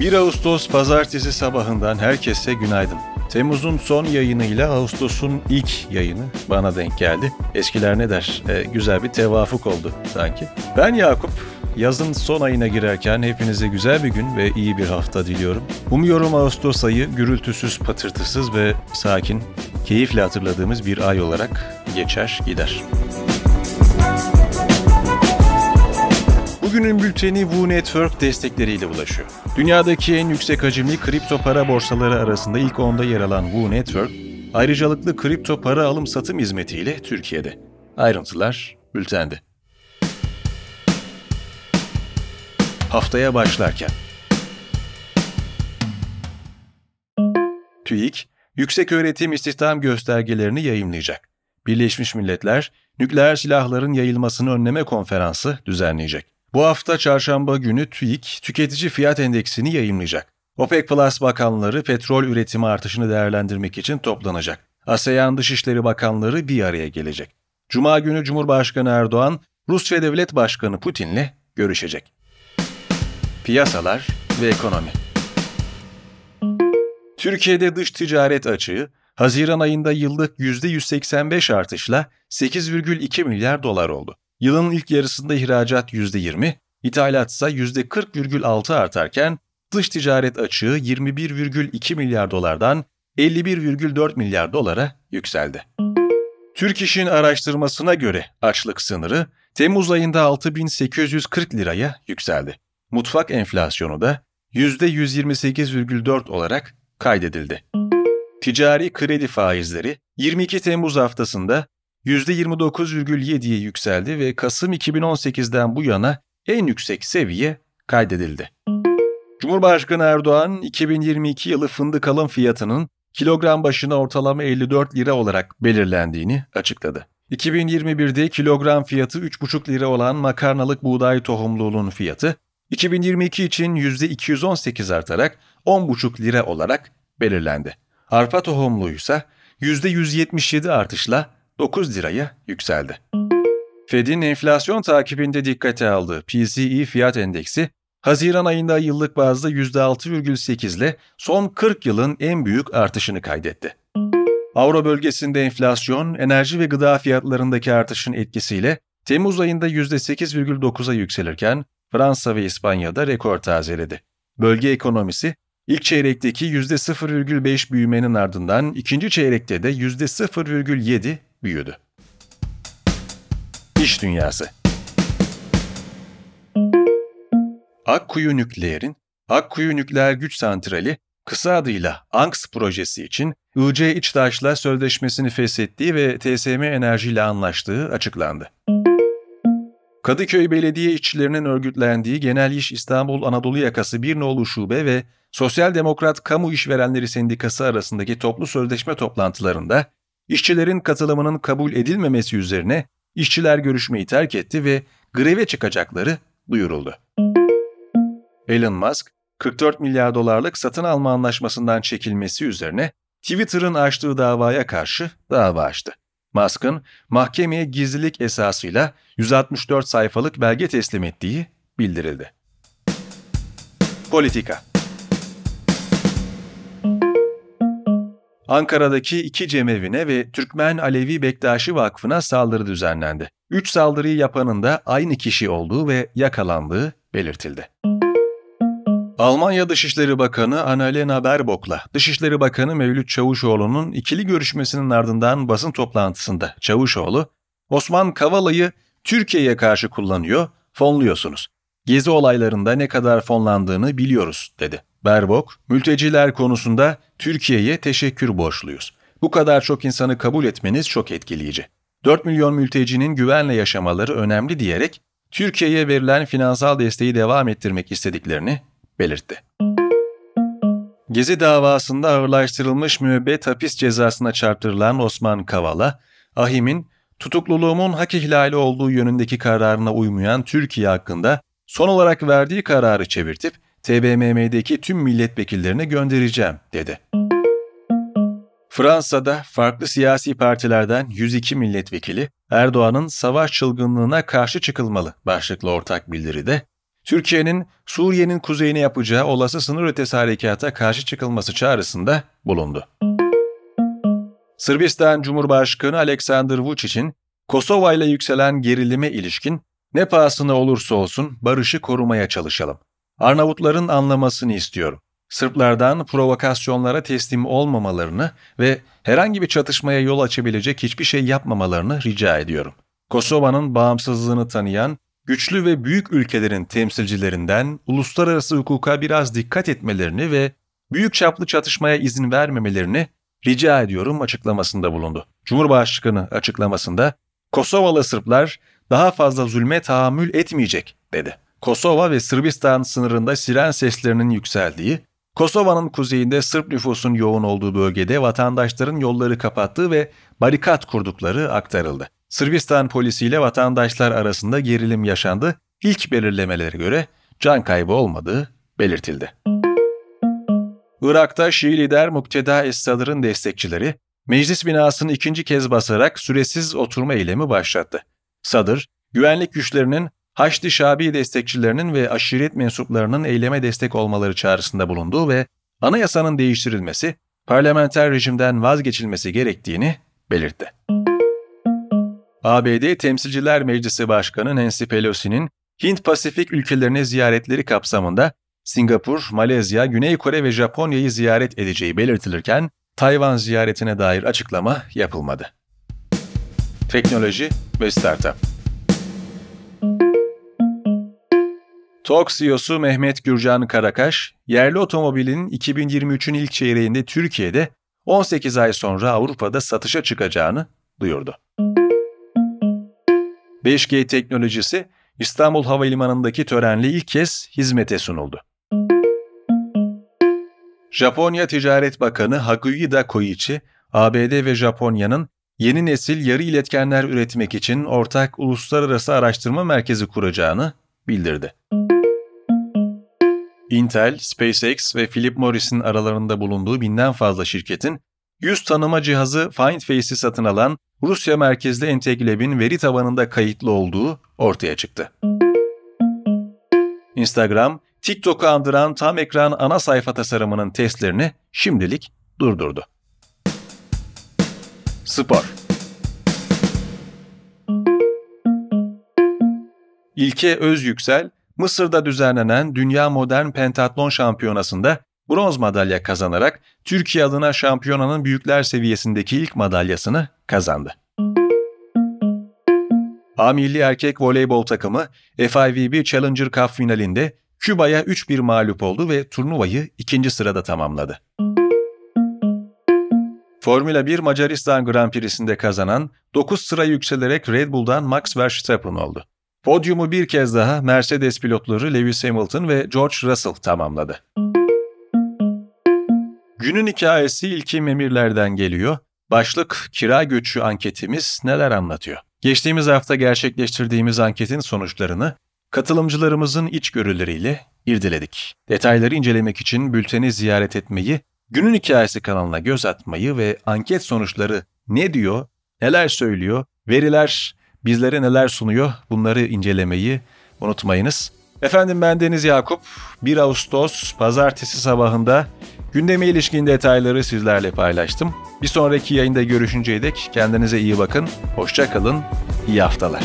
1 Ağustos pazartesi sabahından herkese günaydın. Temmuz'un son yayınıyla Ağustos'un ilk yayını bana denk geldi. Eskiler ne der? E, güzel bir tevafuk oldu sanki. Ben Yakup. Yazın son ayına girerken hepinize güzel bir gün ve iyi bir hafta diliyorum. Umuyorum Ağustos ayı gürültüsüz, patırtısız ve sakin, keyifle hatırladığımız bir ay olarak geçer gider. Bugünün bülteni Wu Network destekleriyle ulaşıyor. Dünyadaki en yüksek hacimli kripto para borsaları arasında ilk onda yer alan Wu Network, ayrıcalıklı kripto para alım satım hizmetiyle Türkiye'de. Ayrıntılar bültende. Haftaya başlarken TÜİK, yüksek öğretim istihdam göstergelerini yayımlayacak. Birleşmiş Milletler, nükleer silahların yayılmasını önleme konferansı düzenleyecek. Bu hafta çarşamba günü TÜİK tüketici fiyat endeksini yayımlayacak. OPEC Plus bakanları petrol üretimi artışını değerlendirmek için toplanacak. ASEAN Dışişleri Bakanları bir araya gelecek. Cuma günü Cumhurbaşkanı Erdoğan, Rusya Devlet Başkanı Putin'le görüşecek. Piyasalar ve ekonomi Türkiye'de dış ticaret açığı, Haziran ayında yıllık %185 artışla 8,2 milyar dolar oldu. Yılın ilk yarısında ihracat %20, ithalat ise %40,6 artarken dış ticaret açığı 21,2 milyar dolardan 51,4 milyar dolara yükseldi. Türk İş'in araştırmasına göre açlık sınırı Temmuz ayında 6840 liraya yükseldi. Mutfak enflasyonu da %128,4 olarak kaydedildi. Ticari kredi faizleri 22 Temmuz haftasında %29,7'ye yükseldi ve Kasım 2018'den bu yana en yüksek seviye kaydedildi. Cumhurbaşkanı Erdoğan 2022 yılı fındık alım fiyatının kilogram başına ortalama 54 lira olarak belirlendiğini açıkladı. 2021'de kilogram fiyatı 3,5 lira olan makarnalık buğday tohumluğunun fiyatı 2022 için %218 artarak 10,5 lira olarak belirlendi. Arpa tohumluğu ise %177 artışla 9 liraya yükseldi. Fed'in enflasyon takibinde dikkate aldığı PCE fiyat endeksi, Haziran ayında yıllık bazda %6,8 ile son 40 yılın en büyük artışını kaydetti. Avro bölgesinde enflasyon, enerji ve gıda fiyatlarındaki artışın etkisiyle Temmuz ayında %8,9'a yükselirken Fransa ve İspanya'da rekor tazeledi. Bölge ekonomisi ilk çeyrekteki %0,5 büyümenin ardından ikinci çeyrekte de %0,7 büyüdü. İş Dünyası Akkuyu Nükleer'in Akkuyu Nükleer Güç Santrali, kısa adıyla ANKS projesi için IC İçtaş'la sözleşmesini feshettiği ve TSM Enerji ile anlaştığı açıklandı. Kadıköy Belediye işçilerinin örgütlendiği Genel İş İstanbul Anadolu Yakası Bir Nolu Şube ve Sosyal Demokrat Kamu İşverenleri Sendikası arasındaki toplu sözleşme toplantılarında işçilerin katılımının kabul edilmemesi üzerine işçiler görüşmeyi terk etti ve greve çıkacakları duyuruldu. Elon Musk, 44 milyar dolarlık satın alma anlaşmasından çekilmesi üzerine Twitter'ın açtığı davaya karşı dava açtı. Musk'ın mahkemeye gizlilik esasıyla 164 sayfalık belge teslim ettiği bildirildi. Politika Ankara'daki iki cemevine ve Türkmen Alevi Bektaşi Vakfı'na saldırı düzenlendi. Üç saldırıyı yapanın da aynı kişi olduğu ve yakalandığı belirtildi. Almanya Dışişleri Bakanı Annalena Baerbock'la Dışişleri Bakanı Mevlüt Çavuşoğlu'nun ikili görüşmesinin ardından basın toplantısında Çavuşoğlu, Osman Kavala'yı Türkiye'ye karşı kullanıyor, fonluyorsunuz. Gezi olaylarında ne kadar fonlandığını biliyoruz, dedi. Berbok, mülteciler konusunda Türkiye'ye teşekkür borçluyuz. Bu kadar çok insanı kabul etmeniz çok etkileyici. 4 milyon mültecinin güvenle yaşamaları önemli diyerek Türkiye'ye verilen finansal desteği devam ettirmek istediklerini belirtti. Gezi davasında ağırlaştırılmış müebbet hapis cezasına çarptırılan Osman Kavala, Ahim'in tutukluluğumun hak ihlali olduğu yönündeki kararına uymayan Türkiye hakkında son olarak verdiği kararı çevirtip TBMM'deki tüm milletvekillerine göndereceğim, dedi. Fransa'da farklı siyasi partilerden 102 milletvekili Erdoğan'ın savaş çılgınlığına karşı çıkılmalı başlıklı ortak bildiride Türkiye'nin Suriye'nin kuzeyine yapacağı olası sınır ötesi harekata karşı çıkılması çağrısında bulundu. Sırbistan Cumhurbaşkanı Aleksandr Vučić'in Kosova ile yükselen gerilime ilişkin ne pahasına olursa olsun barışı korumaya çalışalım. Arnavutların anlamasını istiyorum. Sırplardan provokasyonlara teslim olmamalarını ve herhangi bir çatışmaya yol açabilecek hiçbir şey yapmamalarını rica ediyorum. Kosova'nın bağımsızlığını tanıyan güçlü ve büyük ülkelerin temsilcilerinden uluslararası hukuka biraz dikkat etmelerini ve büyük çaplı çatışmaya izin vermemelerini rica ediyorum açıklamasında bulundu. Cumhurbaşkanı açıklamasında Kosovalı Sırplar daha fazla zulme tahammül etmeyecek dedi. Kosova ve Sırbistan sınırında siren seslerinin yükseldiği, Kosova'nın kuzeyinde Sırp nüfusun yoğun olduğu bölgede vatandaşların yolları kapattığı ve barikat kurdukları aktarıldı. Sırbistan polisiyle vatandaşlar arasında gerilim yaşandı. İlk belirlemelere göre can kaybı olmadığı belirtildi. Irak'ta Şii lider Mukteda Es-Sadr'ın destekçileri meclis binasını ikinci kez basarak süresiz oturma eylemi başlattı. Sadr, güvenlik güçlerinin Haçlı Şabi destekçilerinin ve aşiret mensuplarının eyleme destek olmaları çağrısında bulunduğu ve anayasanın değiştirilmesi, parlamenter rejimden vazgeçilmesi gerektiğini belirtti. ABD Temsilciler Meclisi Başkanı Nancy Pelosi'nin Hint-Pasifik ülkelerine ziyaretleri kapsamında Singapur, Malezya, Güney Kore ve Japonya'yı ziyaret edeceği belirtilirken Tayvan ziyaretine dair açıklama yapılmadı. Teknoloji ve Startup TOK CEO'su Mehmet Gürcan Karakaş, yerli otomobilin 2023'ün ilk çeyreğinde Türkiye'de 18 ay sonra Avrupa'da satışa çıkacağını duyurdu. 5G teknolojisi İstanbul Havalimanı'ndaki törenle ilk kez hizmete sunuldu. Japonya Ticaret Bakanı Hakuida Koichi, ABD ve Japonya'nın yeni nesil yarı iletkenler üretmek için ortak uluslararası araştırma merkezi kuracağını bildirdi. Intel, SpaceX ve Philip Morris'in aralarında bulunduğu binden fazla şirketin yüz tanıma cihazı FindFace'i satın alan Rusya merkezli Enteglab'in veri tabanında kayıtlı olduğu ortaya çıktı. Instagram, TikTok'u andıran tam ekran ana sayfa tasarımının testlerini şimdilik durdurdu. Spor İlke Özyüksel, Mısır'da düzenlenen Dünya Modern Pentatlon Şampiyonası'nda bronz madalya kazanarak Türkiye adına şampiyonanın büyükler seviyesindeki ilk madalyasını kazandı. A milli erkek voleybol takımı FIVB Challenger Cup finalinde Küba'ya 3-1 mağlup oldu ve turnuvayı ikinci sırada tamamladı. Formula 1 Macaristan Grand Prix'sinde kazanan 9 sıra yükselerek Red Bull'dan Max Verstappen oldu. Podyumu bir kez daha Mercedes pilotları Lewis Hamilton ve George Russell tamamladı. Günün hikayesi ilkim emirlerden geliyor. Başlık kira göçü anketimiz neler anlatıyor? Geçtiğimiz hafta gerçekleştirdiğimiz anketin sonuçlarını katılımcılarımızın içgörüleriyle irdeledik. Detayları incelemek için bülteni ziyaret etmeyi, Günün Hikayesi kanalına göz atmayı ve anket sonuçları ne diyor, neler söylüyor, veriler bizlere neler sunuyor bunları incelemeyi unutmayınız. Efendim ben Deniz Yakup. 1 Ağustos pazartesi sabahında gündeme ilişkin detayları sizlerle paylaştım. Bir sonraki yayında görüşünceye dek kendinize iyi bakın, hoşça kalın, iyi haftalar.